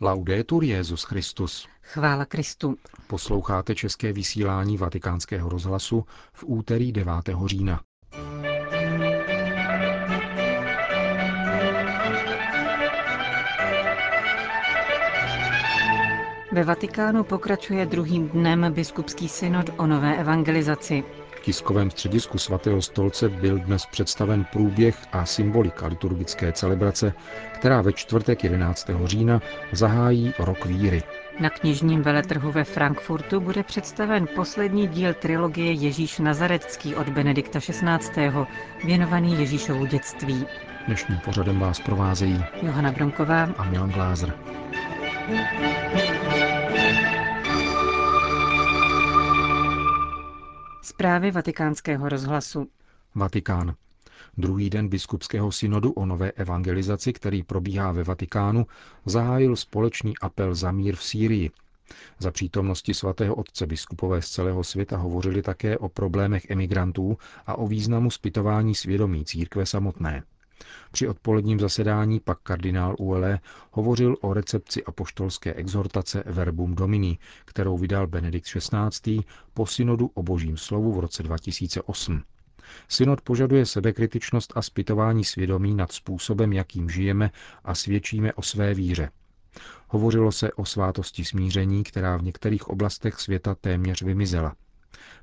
Laudetur Jezus Christus. Chvála Kristu. Posloucháte české vysílání Vatikánského rozhlasu v úterý 9. října. Ve Vatikánu pokračuje druhým dnem biskupský synod o nové evangelizaci. V tiskovém středisku svatého stolce byl dnes představen průběh a symbolika liturgické celebrace, která ve čtvrtek 11. října zahájí rok víry. Na knižním veletrhu ve Frankfurtu bude představen poslední díl trilogie Ježíš Nazarecký od Benedikta XVI., věnovaný Ježíšovu dětství. Dnešním pořadem vás provázejí Johana Bronková a Milan Glázer. Zprávy vatikánského rozhlasu. Vatikán. Druhý den biskupského synodu o nové evangelizaci, který probíhá ve Vatikánu, zahájil společný apel za mír v Sýrii. Za přítomnosti svatého otce biskupové z celého světa hovořili také o problémech emigrantů a o významu zpytování svědomí církve samotné. Při odpoledním zasedání pak kardinál Uele hovořil o recepci apoštolské exhortace Verbum Domini, kterou vydal Benedikt XVI. po synodu o božím slovu v roce 2008. Synod požaduje sebekritičnost a zpytování svědomí nad způsobem, jakým žijeme a svědčíme o své víře. Hovořilo se o svátosti smíření, která v některých oblastech světa téměř vymizela.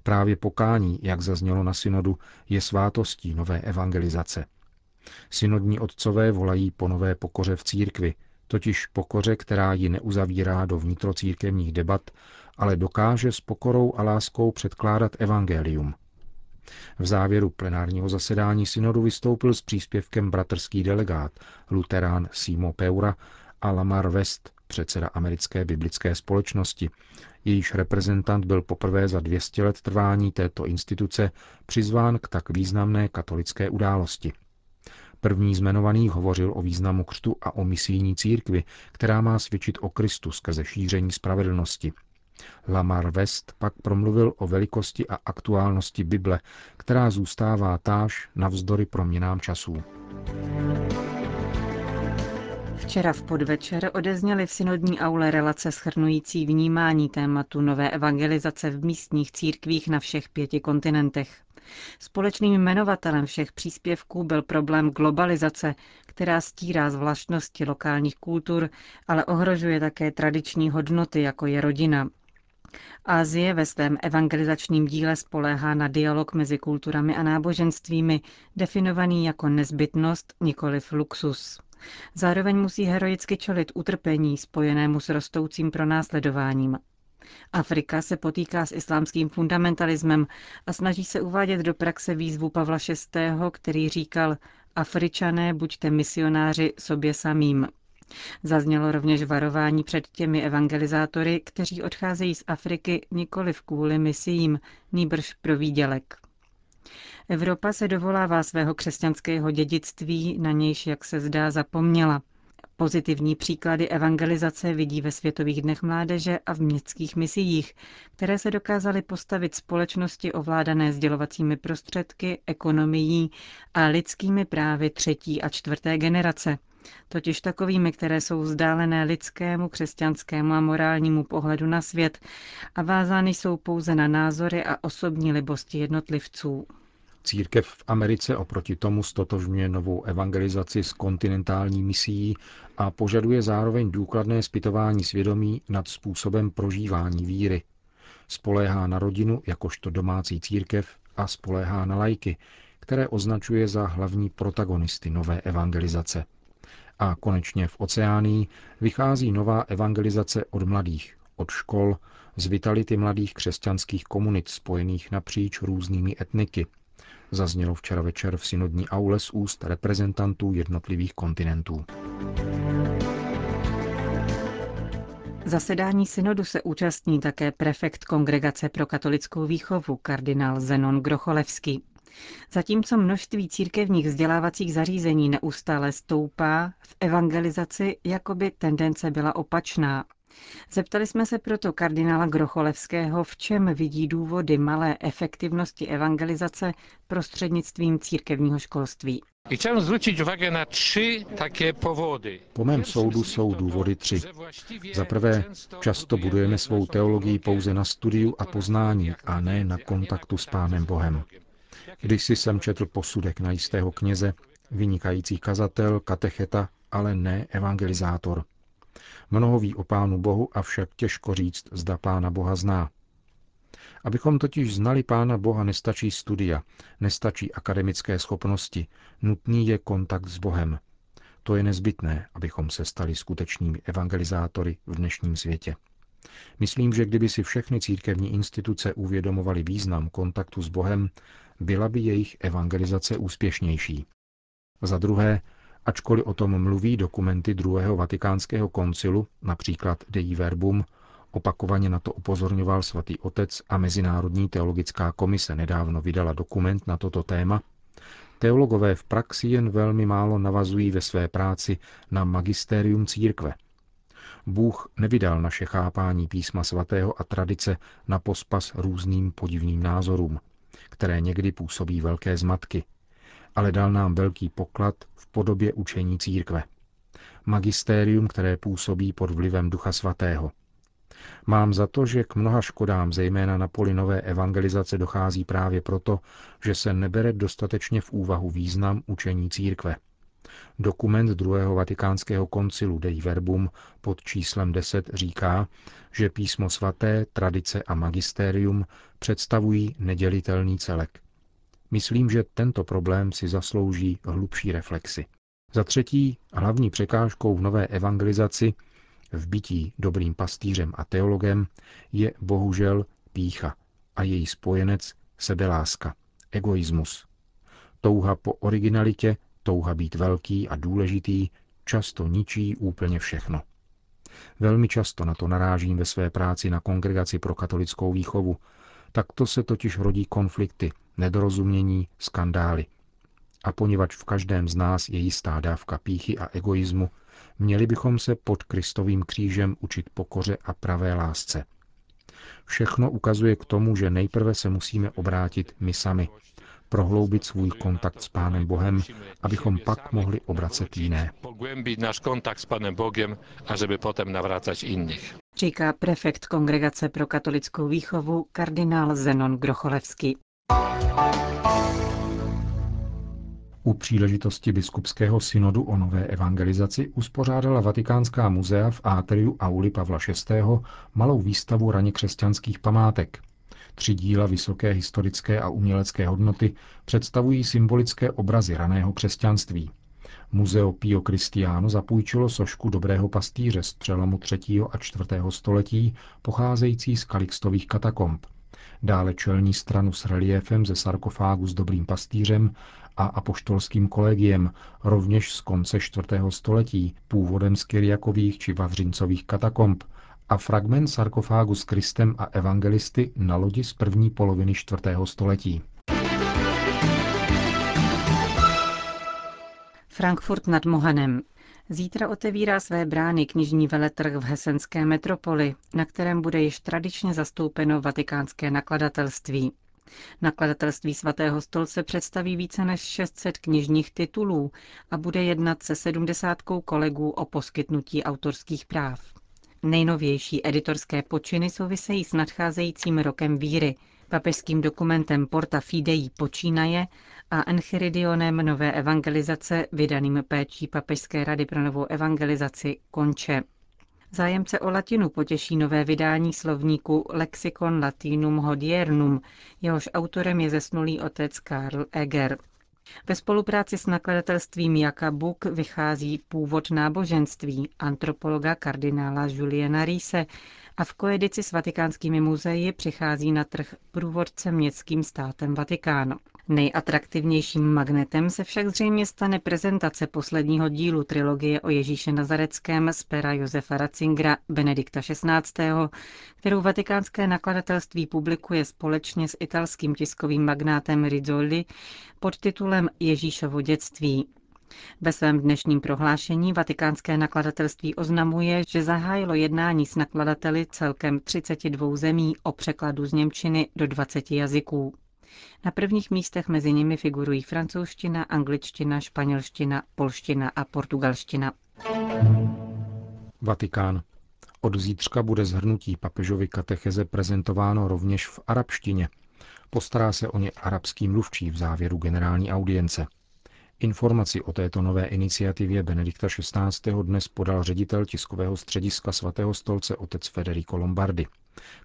Právě pokání, jak zaznělo na synodu, je svátostí nové evangelizace. Synodní otcové volají po nové pokoře v církvi, totiž pokoře, která ji neuzavírá do vnitrocírkevních debat, ale dokáže s pokorou a láskou předkládat evangelium. V závěru plenárního zasedání synodu vystoupil s příspěvkem bratrský delegát, luterán Simo Peura a Lamar West, předseda americké biblické společnosti. Jejíž reprezentant byl poprvé za 200 let trvání této instituce přizván k tak významné katolické události. První z jmenovaných hovořil o významu křtu a o misijní církvi, která má svědčit o Kristu skrze šíření spravedlnosti. Lamar West pak promluvil o velikosti a aktuálnosti Bible, která zůstává táž navzdory proměnám časů. Včera v podvečer odezněly v synodní aule relace schrnující vnímání tématu nové evangelizace v místních církvích na všech pěti kontinentech. Společným jmenovatelem všech příspěvků byl problém globalizace, která stírá zvláštnosti lokálních kultur, ale ohrožuje také tradiční hodnoty, jako je rodina. Ázie ve svém evangelizačním díle spoléhá na dialog mezi kulturami a náboženstvími, definovaný jako nezbytnost, nikoliv luxus. Zároveň musí heroicky čelit utrpení spojenému s rostoucím pronásledováním. Afrika se potýká s islámským fundamentalismem a snaží se uvádět do praxe výzvu Pavla VI., který říkal Afričané, buďte misionáři sobě samým. Zaznělo rovněž varování před těmi evangelizátory, kteří odcházejí z Afriky nikoli v kvůli misiím, nýbrž pro výdělek. Evropa se dovolává svého křesťanského dědictví, na nějž, jak se zdá, zapomněla. Pozitivní příklady evangelizace vidí ve Světových dnech mládeže a v městských misiích, které se dokázaly postavit společnosti ovládané sdělovacími prostředky, ekonomií a lidskými právy třetí a čtvrté generace, totiž takovými, které jsou vzdálené lidskému, křesťanskému a morálnímu pohledu na svět a vázány jsou pouze na názory a osobní libosti jednotlivců. Církev v Americe oproti tomu stotožňuje novou evangelizaci s kontinentální misií a požaduje zároveň důkladné zpytování svědomí nad způsobem prožívání víry. Spoléhá na rodinu jakožto domácí církev a spoléhá na lajky, které označuje za hlavní protagonisty nové evangelizace. A konečně v oceánii vychází nová evangelizace od mladých, od škol, z vitality mladých křesťanských komunit spojených napříč různými etniky, zaznělo včera večer v synodní aule z úst reprezentantů jednotlivých kontinentů. Zasedání synodu se účastní také prefekt Kongregace pro katolickou výchovu kardinál Zenon Grocholevský. Zatímco množství církevních vzdělávacích zařízení neustále stoupá, v evangelizaci jakoby tendence byla opačná. Zeptali jsme se proto kardinála Grocholevského, v čem vidí důvody malé efektivnosti evangelizace prostřednictvím církevního školství. Chciałem zwrócić uwagę na tři také powody. Po mém soudu jsou důvody tři. Za prvé, často budujeme svou teologii pouze na studiu a poznání a ne na kontaktu s Pánem Bohem. Když si jsem četl posudek na jistého kněze, vynikající kazatel, katecheta, ale ne evangelizátor. Mnoho ví o Pánu Bohu, avšak těžko říct, zda Pána Boha zná. Abychom totiž znali Pána Boha, nestačí studia, nestačí akademické schopnosti, nutný je kontakt s Bohem. To je nezbytné, abychom se stali skutečnými evangelizátory v dnešním světě. Myslím, že kdyby si všechny církevní instituce uvědomovaly význam kontaktu s Bohem, byla by jejich evangelizace úspěšnější. Za druhé, ačkoliv o tom mluví dokumenty druhého vatikánského koncilu, například Dei Verbum, opakovaně na to upozorňoval svatý otec a Mezinárodní teologická komise nedávno vydala dokument na toto téma, teologové v praxi jen velmi málo navazují ve své práci na magistérium církve. Bůh nevydal naše chápání písma svatého a tradice na pospas různým podivným názorům, které někdy působí velké zmatky, ale dal nám velký poklad v podobě učení církve. Magistérium, které působí pod vlivem Ducha Svatého. Mám za to, že k mnoha škodám, zejména na poli nové evangelizace, dochází právě proto, že se nebere dostatečně v úvahu význam učení církve. Dokument druhého vatikánského koncilu Dei Verbum pod číslem 10 říká, že písmo svaté, tradice a magistérium představují nedělitelný celek. Myslím, že tento problém si zaslouží hlubší reflexy. Za třetí, hlavní překážkou v nové evangelizaci, v bytí dobrým pastýřem a teologem, je bohužel pícha a její spojenec sebeláska, egoismus. Touha po originalitě, touha být velký a důležitý, často ničí úplně všechno. Velmi často na to narážím ve své práci na kongregaci pro katolickou výchovu. Takto se totiž rodí konflikty, nedorozumění, skandály. A poněvadž v každém z nás je jistá dávka píchy a egoismu, měli bychom se pod Kristovým křížem učit pokoře a pravé lásce. Všechno ukazuje k tomu, že nejprve se musíme obrátit my sami, prohloubit svůj kontakt s Pánem Bohem, abychom pak mohli obracet jiné. Nasz kontakt s Panem Bogiem, a żeby potem nawracać innych. Říká prefekt Kongregace pro katolickou výchovu kardinál Zenon Grocholevský. U příležitosti biskupského synodu o nové evangelizaci uspořádala Vatikánská muzea v Átriu Auli Pavla VI. malou výstavu raně křesťanských památek. Tři díla vysoké historické a umělecké hodnoty představují symbolické obrazy raného křesťanství. Muzeo Pio Cristiano zapůjčilo sošku dobrého pastýře z přelomu 3. a 4. století, pocházející z Kalixtových katakomb. Dále čelní stranu s reliéfem ze sarkofágu s dobrým pastýřem a apoštolským kolegiem, rovněž z konce 4. století, původem z Kyriakových či Vavřincových katakomb, a fragment sarkofágu s Kristem a evangelisty na lodi z první poloviny 4. století. Frankfurt nad Mohanem. Zítra otevírá své brány knižní veletrh v hesenské metropoli, na kterém bude již tradičně zastoupeno vatikánské nakladatelství. Nakladatelství svatého stolce představí více než 600 knižních titulů a bude jednat se sedmdesátkou kolegů o poskytnutí autorských práv. Nejnovější editorské počiny souvisejí s nadcházejícím rokem víry, papežským dokumentem Porta Fidei počínaje a Enchiridionem nové evangelizace, vydaným péčí Papežské rady pro novou evangelizaci, konče. Zájemce o latinu potěší nové vydání slovníku Lexicon Latinum Hodiernum, jehož autorem je zesnulý otec Karl Eger. Ve spolupráci s nakladatelstvím Jaka Buk vychází původ náboženství antropologa kardinála Juliana Riese a v koedici s vatikánskými muzeji přichází na trh průvodce městským státem Vatikán. Nejatraktivnějším magnetem se však zřejmě stane prezentace posledního dílu trilogie o Ježíše Nazareckém z pera Josefa Ratzingera Benedikta XVI., kterou vatikánské nakladatelství publikuje společně s italským tiskovým magnátem Rizzoli pod titulem Ježíšovo dětství. Ve svém dnešním prohlášení vatikánské nakladatelství oznamuje, že zahájilo jednání s nakladateli celkem 32 zemí o překladu z Němčiny do 20 jazyků. Na prvních místech mezi nimi figurují francouzština, angličtina, španělština, polština a portugalština. Vatikán. Od zítřka bude zhrnutí papežovy katecheze prezentováno rovněž v arabštině. Postará se o ně arabský mluvčí v závěru generální audience. Informaci o této nové iniciativě Benedikta XVI. dnes podal ředitel tiskového střediska svatého stolce otec Federico Lombardi.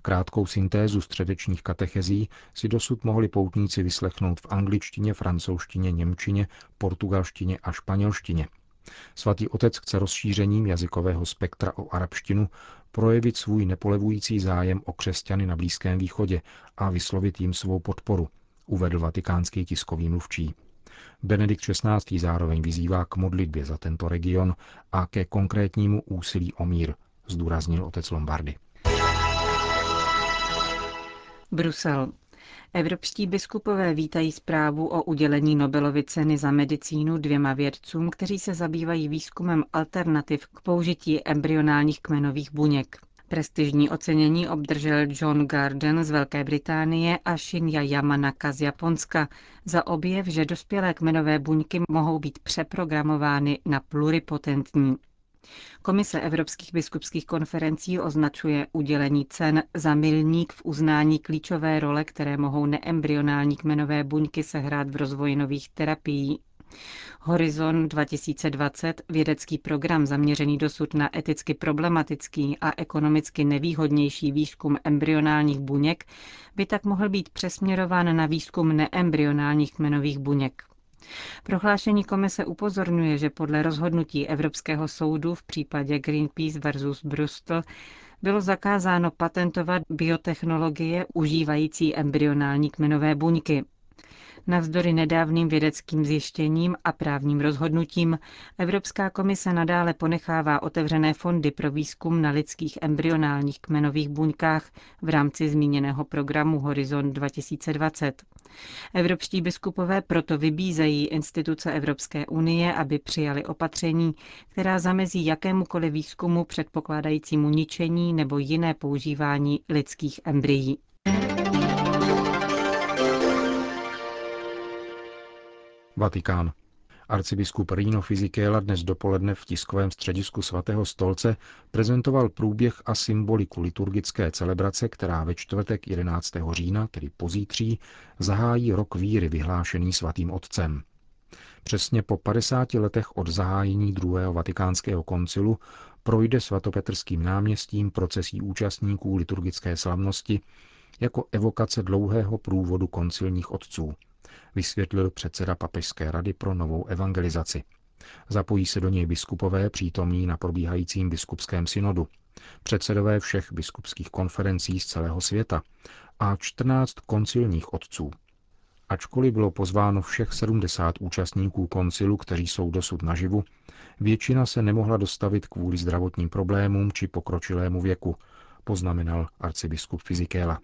Krátkou syntézu středečních katechezí si dosud mohli poutníci vyslechnout v angličtině, francouzštině, němčině, portugalštině a španělštině. Svatý otec chce rozšířením jazykového spektra o arabštinu projevit svůj nepolevující zájem o křesťany na Blízkém východě a vyslovit jim svou podporu, uvedl vatikánský tiskový mluvčí. Benedikt XVI. zároveň vyzývá k modlitbě za tento region a ke konkrétnímu úsilí o mír, zdůraznil otec Lombardy. Brusel. Evropští biskupové vítají zprávu o udělení Nobelovy ceny za medicínu dvěma vědcům, kteří se zabývají výzkumem alternativ k použití embryonálních kmenových buněk. Prestižní ocenění obdržel John Garden z Velké Británie a Shinya Yamanaka z Japonska za objev, že dospělé kmenové buňky mohou být přeprogramovány na pluripotentní. Komise Evropských biskupských konferencí označuje udělení cen za milník v uznání klíčové role, které mohou neembryonální kmenové buňky sehrát v rozvoji nových terapií. Horizon 2020, vědecký program zaměřený dosud na eticky problematický a ekonomicky nevýhodnější výzkum embryonálních buněk, by tak mohl být přesměrován na výzkum neembryonálních kmenových buněk. Prohlášení komise upozorňuje, že podle rozhodnutí Evropského soudu v případě Greenpeace versus Bristol bylo zakázáno patentovat biotechnologie užívající embryonální kmenové buňky. Navzdory nedávným vědeckým zjištěním a právním rozhodnutím Evropská komise nadále ponechává otevřené fondy pro výzkum na lidských embryonálních kmenových buňkách v rámci zmíněného programu Horizon 2020. Evropští biskupové proto vybízejí instituce Evropské unie, aby přijali opatření, která zamezí jakémukoliv výzkumu předpokládajícímu ničení nebo jiné používání lidských embryí. Vatikán. Arcibiskup Rino Fisichella dnes dopoledne v tiskovém středisku svatého stolce prezentoval průběh a symboliku liturgické celebrace, která ve čtvrtek 11. října, tedy pozítří, zahájí rok víry vyhlášený svatým otcem. Přesně po 50 letech od zahájení druhého vatikánského koncilu projde svatopetrským náměstím procesí účastníků liturgické slavnosti jako evokace dlouhého průvodu koncilních otců – vysvětlil předseda Papežské rady pro novou evangelizaci. Zapojí se do něj biskupové přítomní na probíhajícím biskupském synodu, předsedové všech biskupských konferencí z celého světa a 14 koncilních otců. Ačkoliv bylo pozváno všech 70 účastníků koncilu, kteří jsou dosud naživu, většina se nemohla dostavit kvůli zdravotním problémům či pokročilému věku, poznamenal arcibiskup Fizikéla.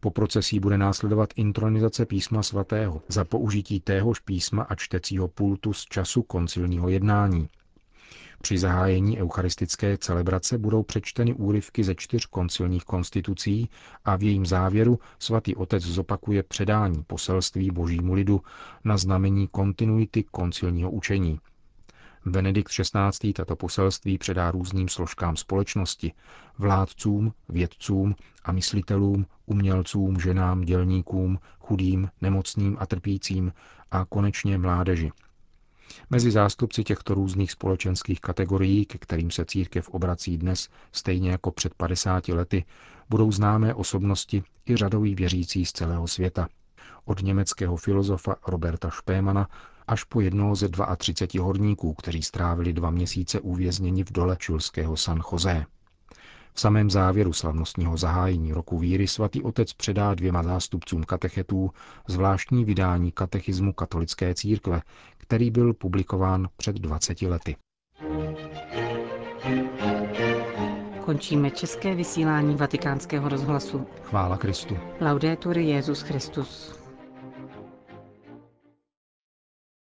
Po procesí bude následovat intronizace písma svatého za použití téhož písma a čtecího pultu z času koncilního jednání. Při zahájení eucharistické celebrace budou přečteny úryvky ze čtyř koncilních konstitucí a v jejím závěru svatý otec zopakuje předání poselství božímu lidu na znamení kontinuity koncilního učení – Benedikt XVI. tato poselství předá různým složkám společnosti, vládcům, vědcům a myslitelům, umělcům, ženám, dělníkům, chudým, nemocným a trpícím a konečně mládeži. Mezi zástupci těchto různých společenských kategorií, ke kterým se církev obrací dnes, stejně jako před 50 lety, budou známé osobnosti i řadoví věřící z celého světa. Od německého filozofa Roberta Špémana až po jednoho ze 32 horníků, kteří strávili dva měsíce uvězněni v dole čulského San José. V samém závěru slavnostního zahájení roku víry svatý otec předá dvěma zástupcům katechetů zvláštní vydání katechismu katolické církve, který byl publikován před 20 lety. Končíme české vysílání vatikánského rozhlasu. Chvála Kristu. Laudetur Jezus Christus.